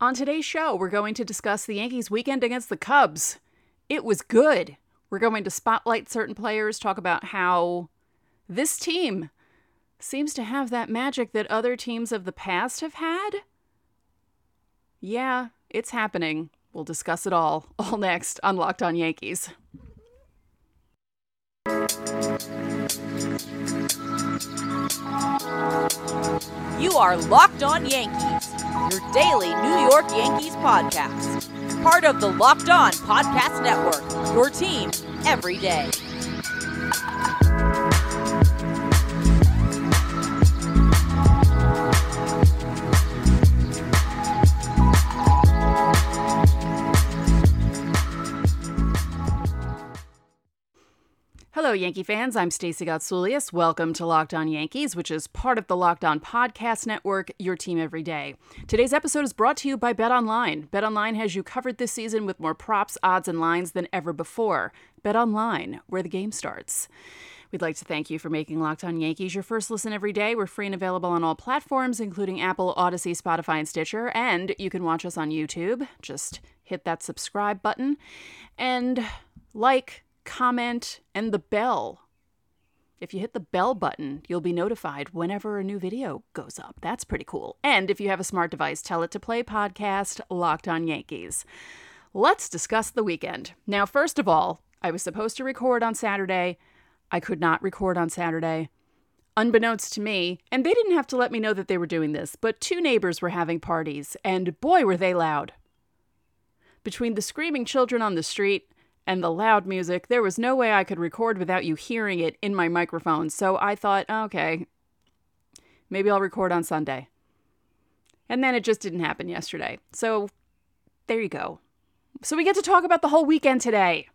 On today's show, we're going to discuss the Yankees' weekend against the Cubs. It was good. We're going to spotlight certain players, talk about how this team seems to have that magic that other teams of the past have had. Yeah, it's happening. We'll discuss it all, all next on Locked On Yankees. You are Locked On Yankees, your daily New York Yankees podcast. Part of the Locked On Podcast Network, your team every day. Hello, Yankee fans. I'm Stacey Gotsoulias. Welcome to Locked On Yankees, which is part of the Locked On Podcast Network, your team every day. Today's episode is brought to you by Bet Online. Bet Online has you covered this season with more props, odds, and lines than ever before. Bet Online, where the game starts. We'd like to thank you for making Locked On Yankees your first listen every day. We're free and available on all platforms, including Apple, Audacy, Spotify, and Stitcher. And you can watch us on YouTube. Just hit that subscribe button and like, comment, and the bell. If you hit the bell button, you'll be notified whenever a new video goes up. That's pretty cool. And if you have a smart device, tell it to play podcast Locked On Yankees. Let's discuss the weekend. Now, first of all, I was supposed to record on Saturday. I could not record on Saturday. Unbeknownst to me, and they didn't have to let me know that they were doing this, but two neighbors were having parties, and boy, were they loud. Between the screaming children on the street, and the loud music, there was no way I could record without you hearing it in my microphone. So I thought, oh, okay, maybe I'll record on Sunday. And then it just didn't happen yesterday. So there you go. So we get to talk about the whole weekend today.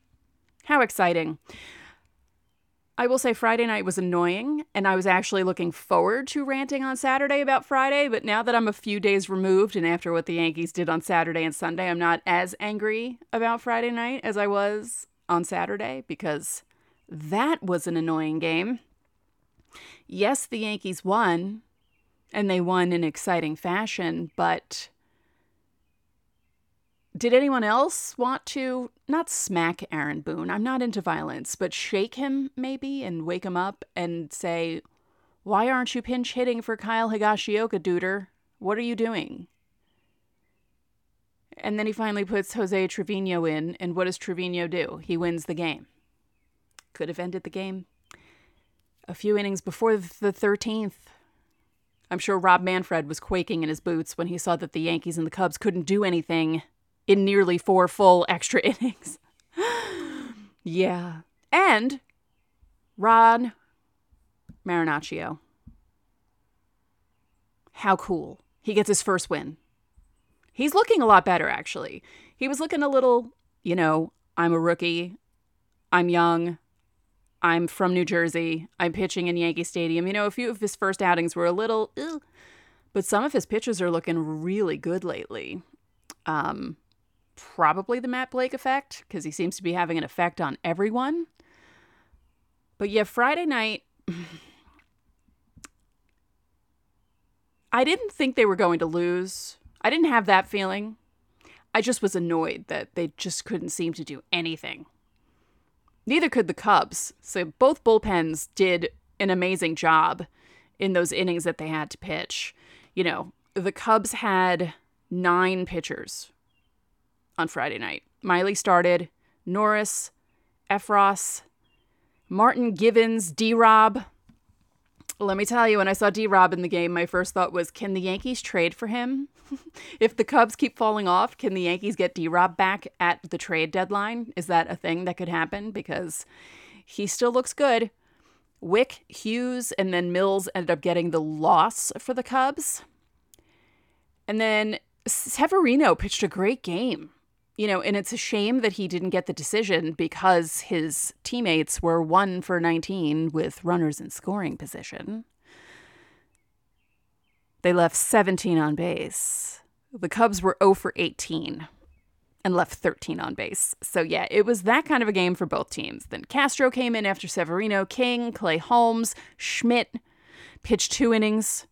How exciting. I will say Friday night was annoying, and I was actually looking forward to ranting on Saturday about Friday. But now that I'm a few days removed, and after what the Yankees did on Saturday and Sunday, I'm not as angry about Friday night as I was on Saturday because that was an annoying game. Yes, the Yankees won, and they won in exciting fashion, but did anyone else want to not smack Aaron Boone? I'm not into violence, but shake him maybe and wake him up and say, Why aren't you pinch hitting for Kyle Higashioka, duder? What are you doing? And then he finally puts Jose Trevino in, and what does Trevino do? He wins the game. Could have ended the game a few innings before the 13th. I'm sure Rob Manfred was quaking in his boots when he saw that the Yankees and the Cubs couldn't do anything in nearly four full extra innings. yeah. And Ron Marinaccio. How cool. He gets his first win. He's looking a lot better, actually. He was looking a little, you know, I'm a rookie. I'm young. I'm from New Jersey. I'm pitching in Yankee Stadium. You know, a few of his first outings were a little, but some of his pitches are looking really good lately. Um, probably the Matt Blake effect because he seems to be having an effect on everyone. But yeah, Friday night, I didn't think they were going to lose. I didn't have that feeling. I just was annoyed that they just couldn't seem to do anything. Neither could the Cubs. So both bullpens did an amazing job in those innings that they had to pitch. You know, the Cubs had nine pitchers on Friday night. Miley started, Norris, Effross, Martin Givens, D Rob. Let me tell you, when I saw D Rob in the game, my first thought was can the Yankees trade for him? if the Cubs keep falling off, can the Yankees get D Rob back at the trade deadline? Is that a thing that could happen? Because he still looks good. Wick, Hughes, and then Mills ended up getting the loss for the Cubs. And then Severino pitched a great game you know, and it's a shame that he didn't get the decision because his teammates were 1 for 19 with runners in scoring position. They left 17 on base. The Cubs were 0 for 18 and left 13 on base. So, yeah, it was that kind of a game for both teams. Then Castro came in after Severino, King, Clay Holmes, Schmidt pitched two innings,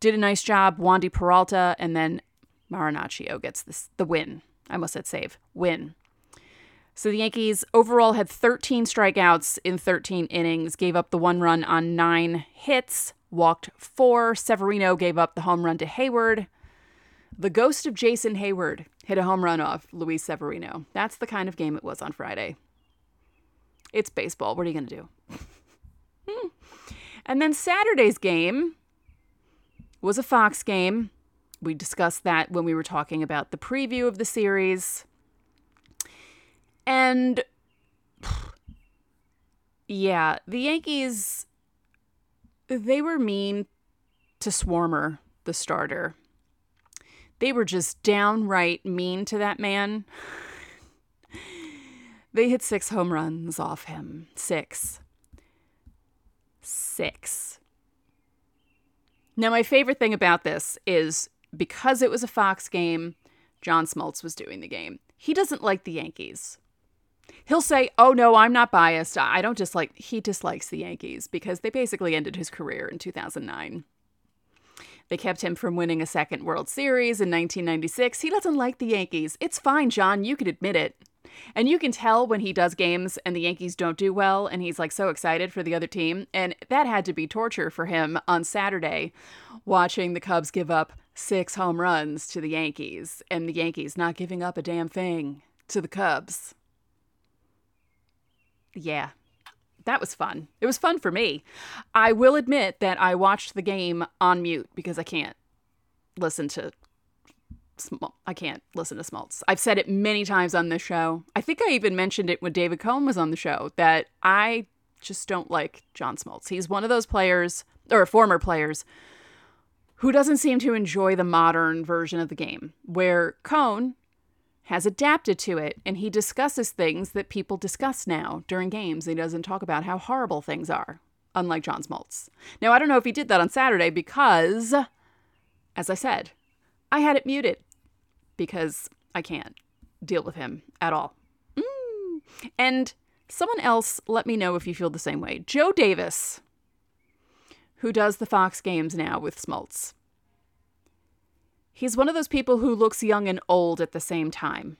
did a nice job, Wandy Peralta, and then Marinaccio gets this, the win. I almost said save. Win. So the Yankees overall had 13 strikeouts in 13 innings, gave up the one run on nine hits, walked four. Severino gave up the home run to Heyward. The ghost of Jason Heyward hit a home run off Luis Severino. That's the kind of game it was on Friday. It's baseball. What are you going to do? Hmm. and then Saturday's game was a Fox game. We discussed that when we were talking about the preview of the series. And yeah, the Yankees they were mean to Swarmer, the starter. They were just downright mean to that man. They hit six home runs off him. Six. Six. Now, my favorite thing about this is because it was a Fox game, John Smoltz was doing the game. He doesn't like the Yankees. He'll say, Oh, no, I'm not biased. I don't dislike. He dislikes the Yankees because they basically ended his career in 2009. They kept him from winning a second World Series in 1996. He doesn't like the Yankees. It's fine, John. You can admit it. And you can tell when he does games and the Yankees don't do well and he's like so excited for the other team. And that had to be torture for him on Saturday watching the Cubs give up six home runs to the Yankees and the Yankees not giving up a damn thing to the Cubs. Yeah, that was fun. It was fun for me. I will admit that I watched the game on mute because I can't listen to I can't listen to Smoltz. I've said it many times on this show. I think I even mentioned it when David Cone was on the show that I just don't like John Smoltz. He's one of those players, or former players, who doesn't seem to enjoy the modern version of the game, where Cone has adapted to it and he discusses things that people discuss now during games. He doesn't talk about how horrible things are, unlike John Smoltz. Now, I don't know if he did that on Saturday because, as I said, I had it muted because I can't deal with him at all. Mm. And someone else, let me know if you feel the same way. Joe Davis, who does the Fox games now with Smoltz. He's one of those people who looks young and old at the same time.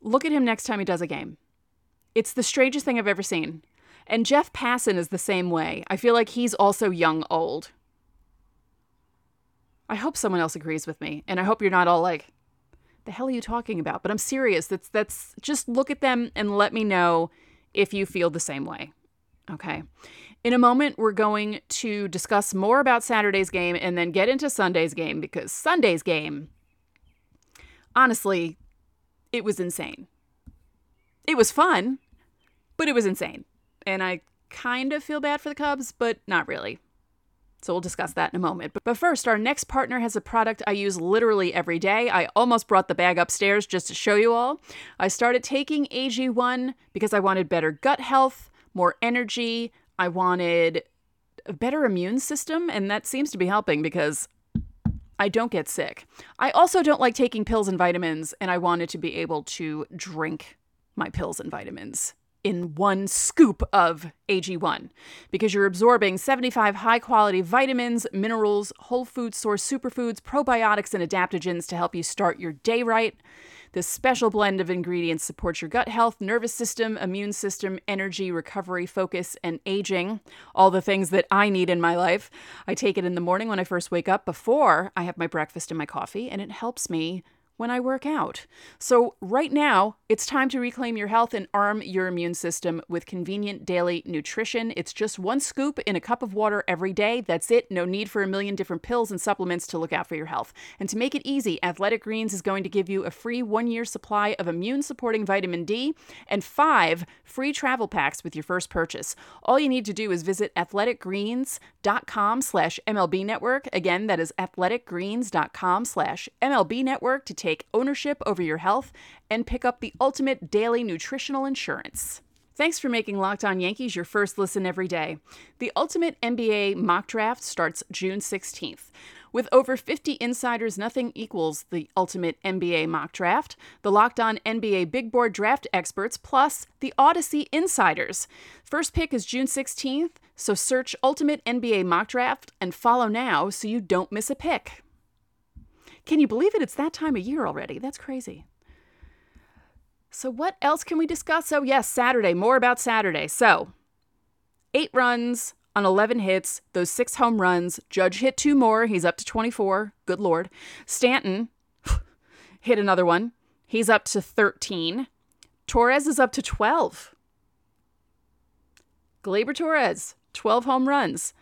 Look at him next time he does a game. It's the strangest thing I've ever seen. And Jeff Passan is the same way. I feel like he's also young old. I hope someone else agrees with me, and I hope you're not all like, "The hell are you talking about?" But I'm serious. That's that's just look at them and let me know if you feel the same way. Okay. In a moment, we're going to discuss more about Saturday's game and then get into Sunday's game because Sunday's game, honestly, it was insane. It was fun, but it was insane. And I kind of feel bad for the Cubs, but not really. So we'll discuss that in a moment. But first, our next partner has a product I use literally every day. I almost brought the bag upstairs just to show you all. I started taking AG1 because I wanted better gut health, more energy. I wanted a better immune system, and that seems to be helping because I don't get sick. I also don't like taking pills and vitamins, and I wanted to be able to drink my pills and vitamins in one scoop of AG1 because you're absorbing 75 high quality vitamins, minerals, whole food source superfoods, probiotics, and adaptogens to help you start your day right. This special blend of ingredients supports your gut health, nervous system, immune system, energy, recovery, focus, and aging. All the things that I need in my life. I take it in the morning when I first wake up before I have my breakfast and my coffee, and it helps me when I work out. So, right now, it's time to reclaim your health and arm your immune system with convenient daily nutrition. It's just one scoop in a cup of water every day. That's it. No need for a million different pills and supplements to look out for your health. And to make it easy, Athletic Greens is going to give you a free one year supply of immune supporting vitamin D and five free travel packs with your first purchase. All you need to do is visit athleticgreens.com slash MLB network. Again, that is athleticgreens.com slash MLB network to take ownership over your health and pick up the ultimate daily nutritional insurance. Thanks for making Locked On Yankees your first listen every day. The Ultimate NBA Mock Draft starts June 16th. With over 50 insiders, nothing equals the Ultimate NBA Mock Draft, the Locked On NBA Big Board Draft experts, plus the Audacy Insiders. First pick is June 16th, so search Ultimate NBA Mock Draft and follow now so you don't miss a pick. Can you believe it? It's that time of year already. That's crazy. So, what else can we discuss? So, yes, Saturday, more about Saturday. So, eight runs on 11 hits, those six home runs. Judge hit two more. He's up to 24. Good Lord. Stanton hit another one. He's up to 13. Torres is up to 12. Gleyber Torres, 12 home runs.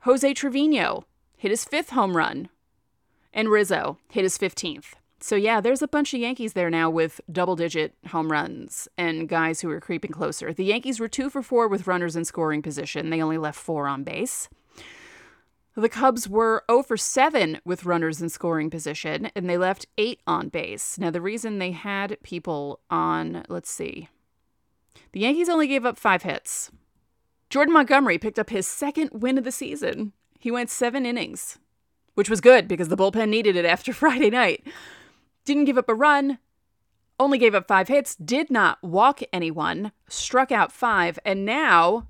Jose Trevino hit his fifth home run. And Rizzo hit his 15th. So, yeah, there's a bunch of Yankees there now with double digit home runs and guys who are creeping closer. The Yankees were two for four with runners in scoring position. They only left four on base. The Cubs were 0 for 7 with runners in scoring position, and they left 8 on base. Now, the reason they had people on, let's see, the Yankees only gave up five hits. Jordan Montgomery picked up his second win of the season. He went seven innings, which was good because the bullpen needed it after Friday night. Didn't give up a run, only gave up five hits, did not walk anyone, struck out five, and now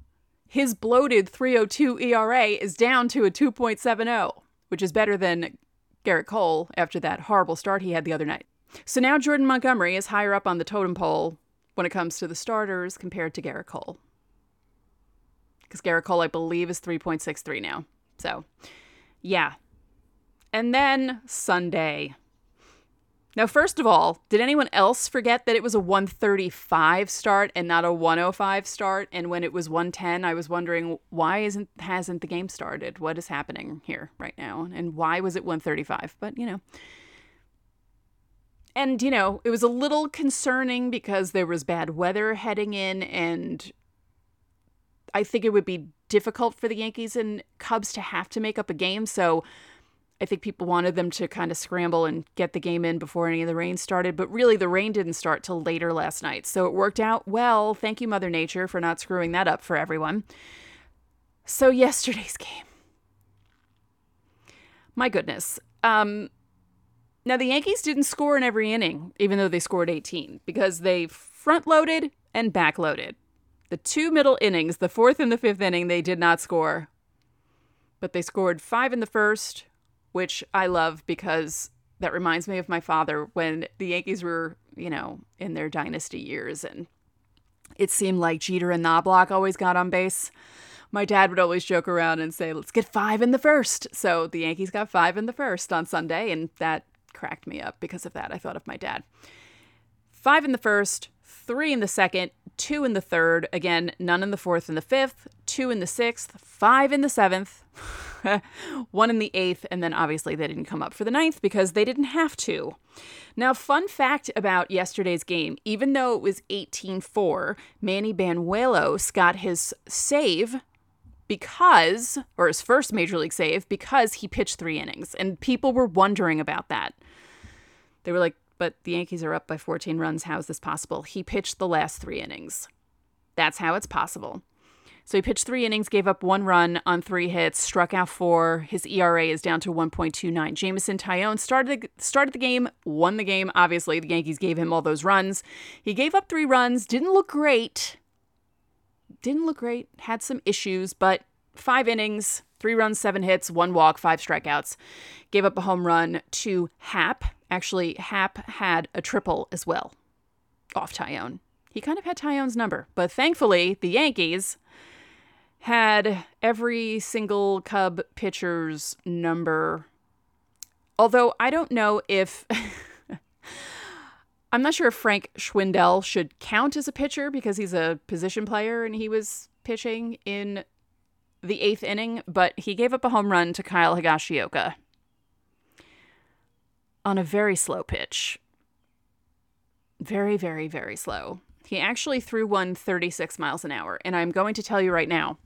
his bloated 302 ERA is down to a 2.70, which is better than Gerrit Cole after that horrible start he had the other night. So now Jordan Montgomery is higher up on the totem pole when it comes to the starters compared to Gerrit Cole. Because Gerrit Cole, I believe, is 3.63 now. So, yeah. And then Sunday. Now, first of all, did anyone else forget that it was a 135 start and not a 105 start? And when it was 110, I was wondering why isn't hasn't the game started? What is happening here right now? And why was it 135? But you know. And you know, it was a little concerning because there was bad weather heading in and I think it would be difficult for the Yankees and Cubs to have to make up a game, so I think people wanted them to kind of scramble and get the game in before any of the rain started, but really the rain didn't start till later last night. So it worked out well. Thank you, Mother Nature, for not screwing that up for everyone. So, yesterday's game. My goodness. Um, now, the Yankees didn't score in every inning, even though they scored 18, because they front loaded and back loaded. The two middle innings, the fourth and the fifth inning, they did not score. But they scored five in the first, which I love because that reminds me of my father when the Yankees were, you know, in their dynasty years and it seemed like Jeter and Knoblauch always got on base. My dad would always joke around and say, let's get five in the first. So the Yankees got five in the first on Sunday, and that cracked me up because of that. I thought of my dad. Five in the first, three in the second, two in the third, again, none in the fourth and the fifth, two in the sixth, five in the seventh. one in the eighth, and then obviously they didn't come up for the ninth because they didn't have to. Now, fun fact about yesterday's game even though it was 18 4, Manny Banuelos got his save because, or his first major league save, because he pitched three innings. And people were wondering about that. They were like, but the Yankees are up by 14 runs. How is this possible? He pitched the last three innings. That's how it's possible. So he pitched three innings, gave up one run on three hits, struck out four. His ERA is down to 1.29. Jameson Taillon started the, started the game, won the game. Obviously, the Yankees gave him all those runs. He gave up three runs, didn't look great. Didn't look great, had some issues, but five innings, three runs, seven hits, one walk, five strikeouts. Gave up a home run to Happ. Actually, Happ had a triple as well off Taillon. He kind of had Taillon's number, but thankfully, the Yankees had every single Cub pitcher's number. Although I don't know if. I'm not sure if Frank Schwindel should count as a pitcher because he's a position player and he was pitching in the eighth inning, but he gave up a home run to Kyle Higashioka on a very slow pitch. Very, very, very slow. He actually threw one 36 miles an hour. And I'm going to tell you right now,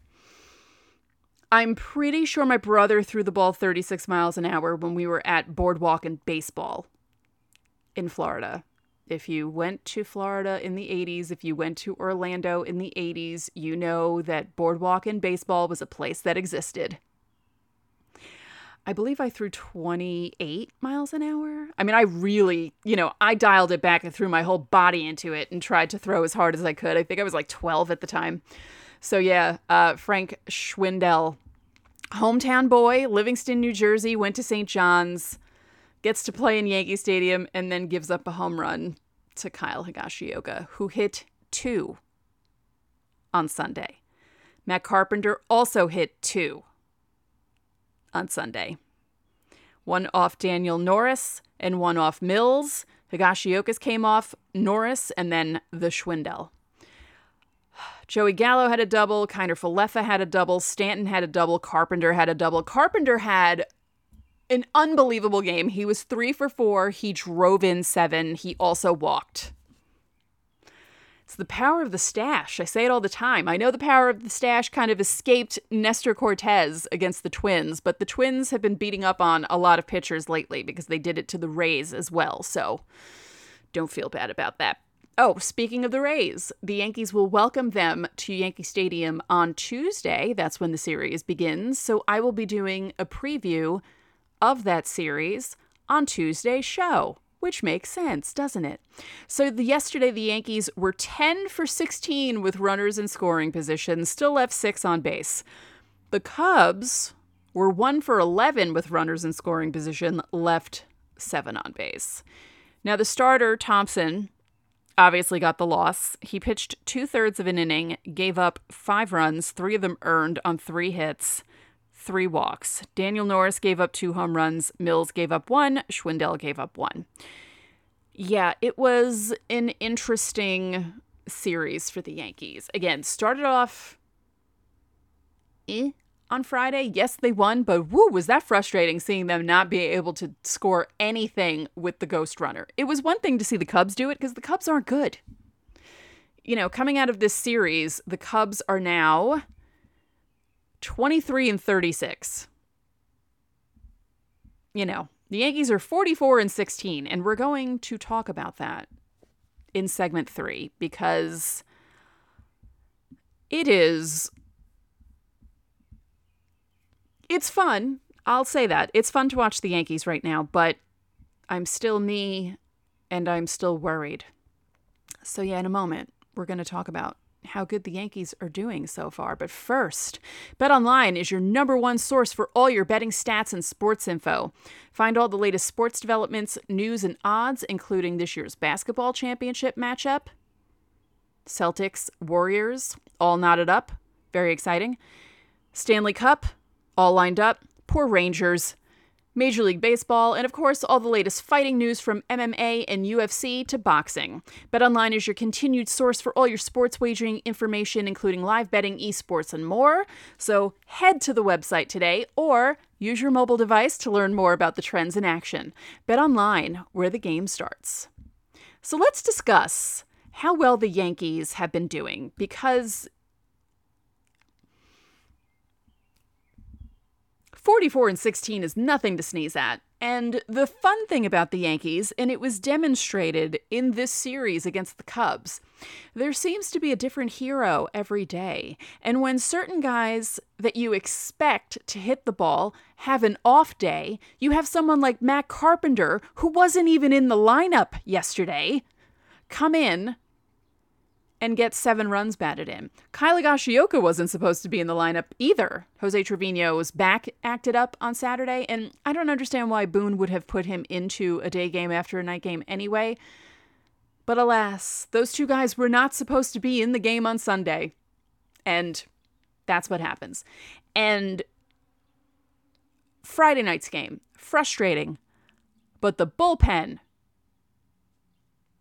I'm pretty sure my brother threw the ball 36 miles an hour when we were at Boardwalk and Baseball in Florida. If you went to Florida in the 80s, if you went to Orlando in the 80s, you know that Boardwalk and Baseball was a place that existed. I believe I threw 28 miles an hour. I mean, I really, you know, I dialed it back and threw my whole body into it and tried to throw as hard as I could. I think I was like 12 at the time. So, yeah, uh, Frank Schwindel hometown boy, Livingston, New Jersey, went to St. John's, gets to play in Yankee Stadium, and then gives up a home run to Kyle Higashioka, who hit two on Sunday. Matt Carpenter also hit two on Sunday. One off Daniel Norris and one off Mills. Higashioka's came off Norris and then the Schwindel. Joey Gallo had a double. Kiner Falefa had a double. Stanton had a double. Carpenter had a double. Carpenter had an unbelievable game. He was three for four. He drove in seven. He also walked. It's the power of the stash. I say it all the time. I know the power of the stash kind of escaped Nestor Cortes against the Twins, but the Twins have been beating up on a lot of pitchers lately because they did it to the Rays as well. So don't feel bad about that. Oh, speaking of the Rays, the Yankees will welcome them to Yankee Stadium on Tuesday. That's when the series begins. So I will be doing a preview of that series on Tuesday's show, which makes sense, doesn't it? So the, yesterday, the Yankees were 10 for 16 with runners in scoring position, still left six on base. The Cubs were 1 for 11 with runners in scoring position, left seven on base. Now, the starter, Thompson, obviously got the loss. He pitched two thirds of an inning, gave up five runs, three of them earned on three hits, three walks. Daniel Norris gave up two home runs, Mills gave up one, Schwindel gave up one. Yeah, it was an interesting series for the Yankees. Again, started off eh, on Friday. Yes, they won, but woo, was that frustrating seeing them not be able to score anything with the ghost runner. It was one thing to see the Cubs do it because the Cubs aren't good. You know, coming out of this series, the Cubs are now 23 and 36. You know, the Yankees are 44 and 16, and we're going to talk about that in segment three because it is it's fun. I'll say that. It's fun to watch the Yankees right now, but I'm still me and I'm still worried. So, yeah, in a moment, we're going to talk about how good the Yankees are doing so far. But first, BetOnline is your number one source for all your betting stats and sports info. Find all the latest sports developments, news, and odds, including this year's basketball championship matchup. Celtics, Warriors, all knotted up. Very exciting. Stanley Cup, all lined up. Poor Rangers. Major League Baseball, and of course, all the latest fighting news from MMA and UFC to boxing. BetOnline is your continued source for all your sports wagering information, including live betting, esports, and more. So head to the website today or use your mobile device to learn more about the trends in action. BetOnline, where the game starts. So let's discuss how well the Yankees have been doing because 44 and 16 is nothing to sneeze at. And the fun thing about the Yankees, and it was demonstrated in this series against the Cubs, there seems to be a different hero every day. And when certain guys that you expect to hit the ball have an off day, you have someone like Matt Carpenter, who wasn't even in the lineup yesterday, come in and get seven runs batted in. Kyle Higashioka wasn't supposed to be in the lineup either. Jose Trevino was back acted up on Saturday, and I don't understand why Boone would have put him into a day game after a night game anyway. But alas, those two guys were not supposed to be in the game on Sunday. And that's what happens. And Friday night's game, frustrating. But the bullpen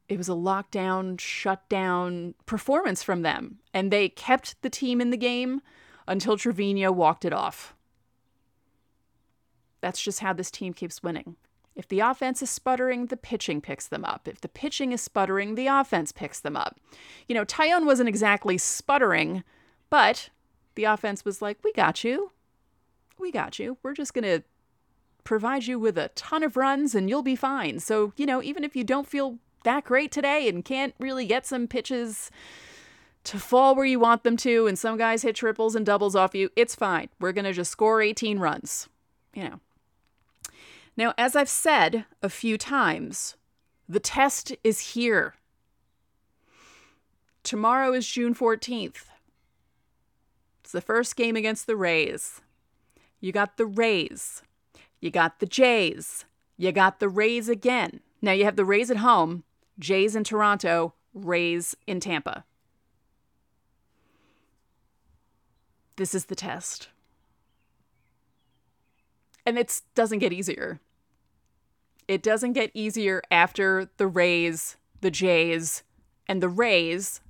it was a lockdown, shutdown performance from them. And they kept the team in the game until Trevino walked it off. That's just how this team keeps winning. If the offense is sputtering, the pitching picks them up. If the pitching is sputtering, the offense picks them up. You know, Taillon wasn't exactly sputtering, but the offense was like, We got you. We got you. We're just going to provide you with a ton of runs and you'll be fine. So, you know, even if you don't feel that great today and can't really get some pitches to fall where you want them to, and some guys hit triples and doubles off you, it's fine. We're going to just score 18 runs. You know. Now, as I've said a few times, the test is here. Tomorrow is June 14th. It's the first game against the Rays. You got the Rays. You got the Jays. You got the Rays again. Now you have the Rays at home, Jays in Toronto, Rays in Tampa. This is the test. And it doesn't get easier. It doesn't get easier after the Rays, the Jays, and the Rays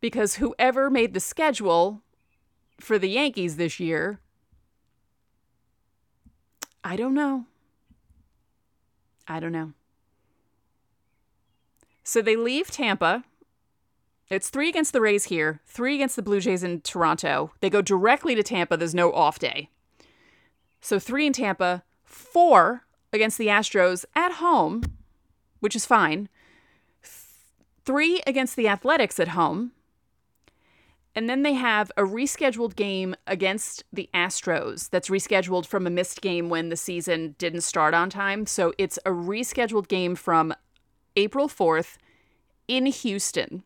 because whoever made the schedule for the Yankees this year, I don't know. I don't know. So they leave Tampa. It's three against the Rays here, three against the Blue Jays in Toronto. They go directly to Tampa. There's no off day. So three in Tampa, four against the Astros at home, which is fine. Three against the Athletics at home, and then they have a rescheduled game against the Astros that's rescheduled from a missed game when the season didn't start on time. So it's a rescheduled game from April 4th in Houston.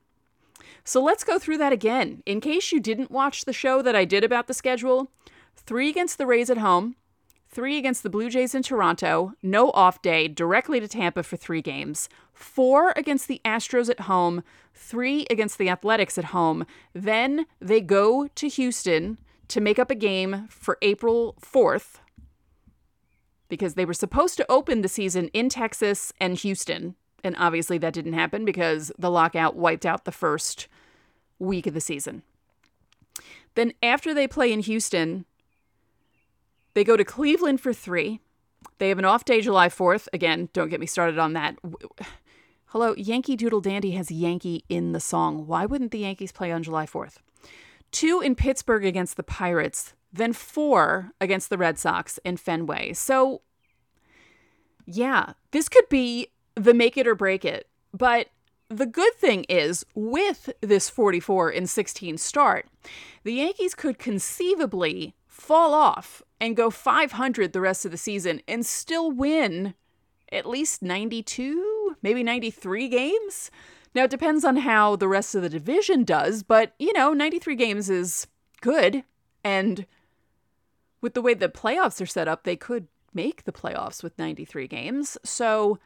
So let's go through that again. In case you didn't watch the show that I did about the schedule, three against the Rays at home, three against the Blue Jays in Toronto, no off day, directly to Tampa for three games, four against the Astros at home, three against the Athletics at home. Then they go to Houston to make up a game for April 4th because they were supposed to open the season in Texas and Houston. And obviously that didn't happen because the lockout wiped out the first week of the season. Then, after they play in Houston, they go to Cleveland for three. They have an off day July 4th. Again, don't get me started on that. Hello, Yankee Doodle Dandy has Yankee in the song. Why wouldn't the Yankees play on July 4th? Two in Pittsburgh against the Pirates, then four against the Red Sox in Fenway. So, yeah, this could be the make it or break it. But the good thing is, with this 44 and 16 start, the Yankees could conceivably fall off and go 500 the rest of the season and still win at least 92, maybe 93 games. Now, it depends on how the rest of the division does, but, you know, 93 games is good. And with the way the playoffs are set up, they could make the playoffs with 93 games. So,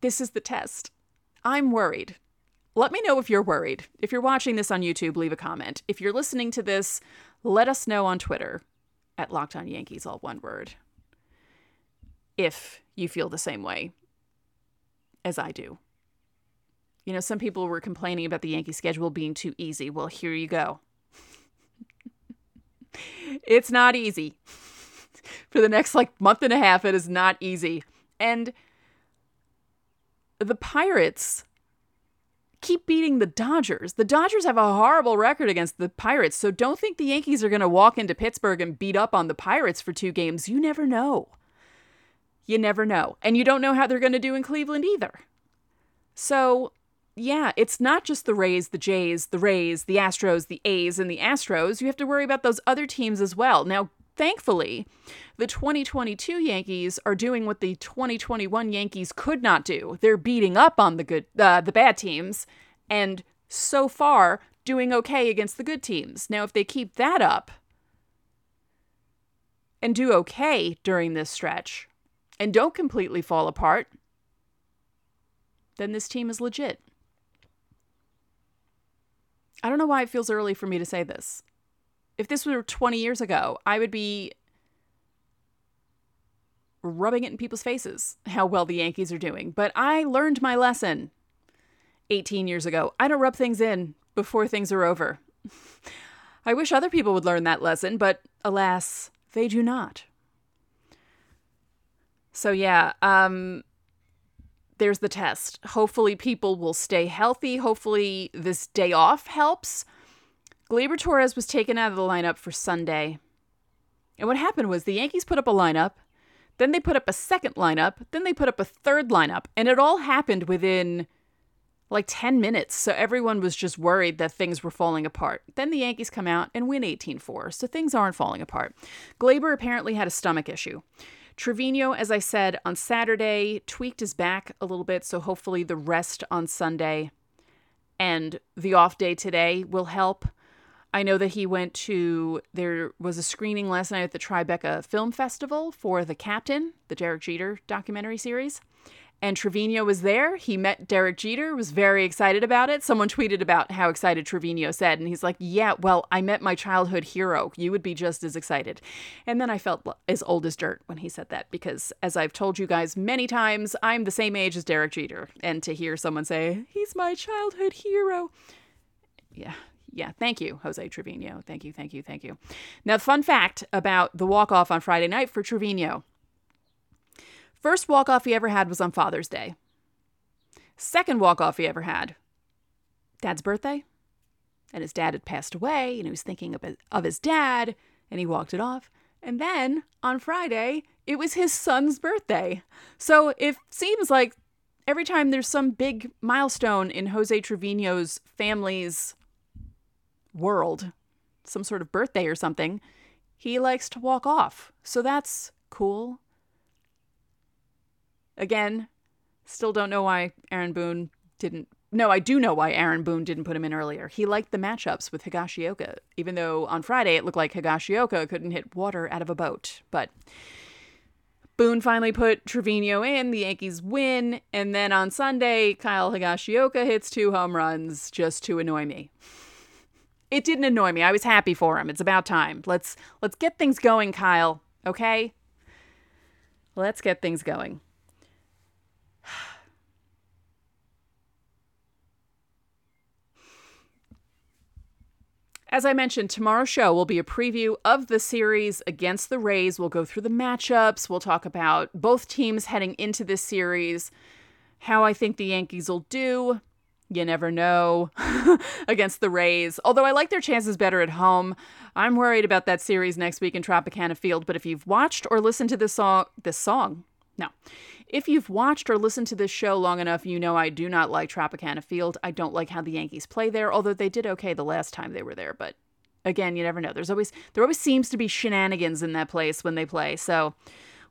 this is the test. I'm worried. Let me know if you're worried. If you're watching this on YouTube, leave a comment. If you're listening to this, let us know on Twitter at Locked On Yankees, all one word. If you feel the same way as I do. You know, some people were complaining about the Yankee schedule being too easy. Well, here you go. it's not easy. For the next like month and a half, it is not easy. And the Pirates keep beating the Dodgers. The Dodgers have a horrible record against the Pirates, so don't think the Yankees are going to walk into Pittsburgh and beat up on the Pirates for two games. You never know. You never know. And you don't know how they're going to do in Cleveland either. So, yeah, it's not just the Rays, the Jays, the Rays, the Astros, the A's, and the Astros. You have to worry about those other teams as well. Now, thankfully, the 2022 Yankees are doing what the 2021 Yankees could not do. They're beating up on the good, uh, the bad teams, and so far doing okay against the good teams. Now, if they keep that up and do okay during this stretch, and don't completely fall apart, then this team is legit. I don't know why it feels early for me to say this. If this were 20 years ago, I would be rubbing it in people's faces how well the Yankees are doing. But I learned my lesson 18 years ago. I don't rub things in before things are over. I wish other people would learn that lesson, but alas, they do not. So yeah, um there's the test. Hopefully people will stay healthy. Hopefully this day off helps. Gleyber Torres was taken out of the lineup for Sunday. And what happened was the Yankees put up a lineup, then they put up a second lineup, then they put up a third lineup, and it all happened within like 10 minutes. So everyone was just worried that things were falling apart. Then the Yankees come out and win 18 4, so things aren't falling apart. Gleyber apparently had a stomach issue. Trevino, as I said on Saturday, tweaked his back a little bit, so hopefully the rest on Sunday and the off day today will help. I know that he went to, there was a screening last night at the Tribeca Film Festival for The Captain, the Derek Jeter documentary series. And Trevino was there. He met Derek Jeter, was very excited about it. Someone tweeted about how excited Trevino said, and he's like, Yeah, well, I met my childhood hero. You would be just as excited. And then I felt as old as dirt when he said that, because as I've told you guys many times, I'm the same age as Derek Jeter. And to hear someone say, He's my childhood hero. Yeah, yeah, thank you, Jose Trevino. Thank you, thank you, thank you. Now, fun fact about the walk off on Friday night for Trevino. First walk off he ever had was on Father's Day. Second walk off he ever had, Dad's birthday. And his dad had passed away, and he was thinking of his, dad, and he walked it off. And then on Friday, it was his son's birthday. So it seems like every time there's some big milestone in Jose Trevino's family's world, some sort of birthday or something, he likes to walk off. So that's cool. Again, still don't know why Aaron Boone didn't. No, I do know why Aaron Boone didn't put him in earlier. He liked the matchups with Higashioka, even though on Friday it looked like Higashioka couldn't hit water out of a boat. But Boone finally put Trevino in, the Yankees win, and then on Sunday, Kyle Higashioka hits two home runs just to annoy me it didn't annoy me. I was happy for him. It's about time. Let's let's get things going, Kyle. Okay? Let's get things going. As I mentioned, tomorrow's show will be a preview of the series against the Rays. We'll go through the matchups. We'll talk about both teams heading into this series, how I think the Yankees will do, you never know against the Rays. Although I like their chances better at home. I'm worried about that series next week in Tropicana Field, but if you've watched or listened to this song, this song, no. If you've watched or listened to this show long enough, you know I do not like Tropicana Field. I don't like how the Yankees play there, although they did okay the last time they were there, but again, you never know. There's always there always seems to be shenanigans in that place when they play. So,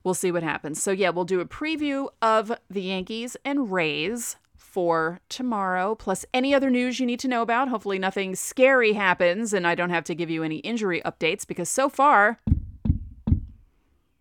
we'll see what happens. So, yeah, we'll do a preview of the Yankees and Rays for tomorrow, plus any other news you need to know about. Hopefully, nothing scary happens and I don't have to give you any injury updates because so far,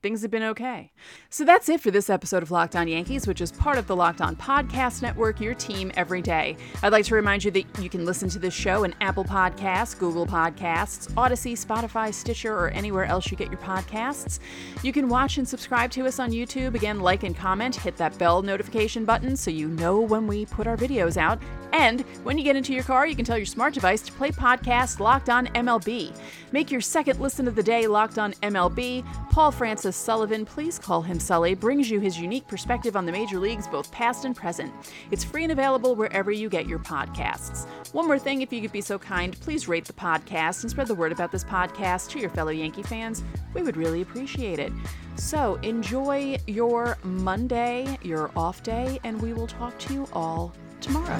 things have been okay. So that's it for this episode of Locked On Yankees, which is part of the Locked On Podcast Network, your team every day. I'd like to remind you that you can listen to this show in Apple Podcasts, Google Podcasts, Audacy, Spotify, Stitcher, or anywhere else you get your podcasts. You can watch and subscribe to us on YouTube. Again, like and comment, hit that bell notification button so you know when we put our videos out. And when you get into your car, you can tell your smart device to play podcast Locked On MLB. Make your second listen of the day Locked On MLB. Paul Francis Sullivan, Please Call Him Sully, brings you his unique perspective on the major leagues, both past and present. It's free and available wherever you get your podcasts. One more thing, if you could be so kind, please rate the podcast and spread the word about this podcast to your fellow Yankee fans. We would really appreciate it. So enjoy your Monday, your off day, and we will talk to you all tomorrow.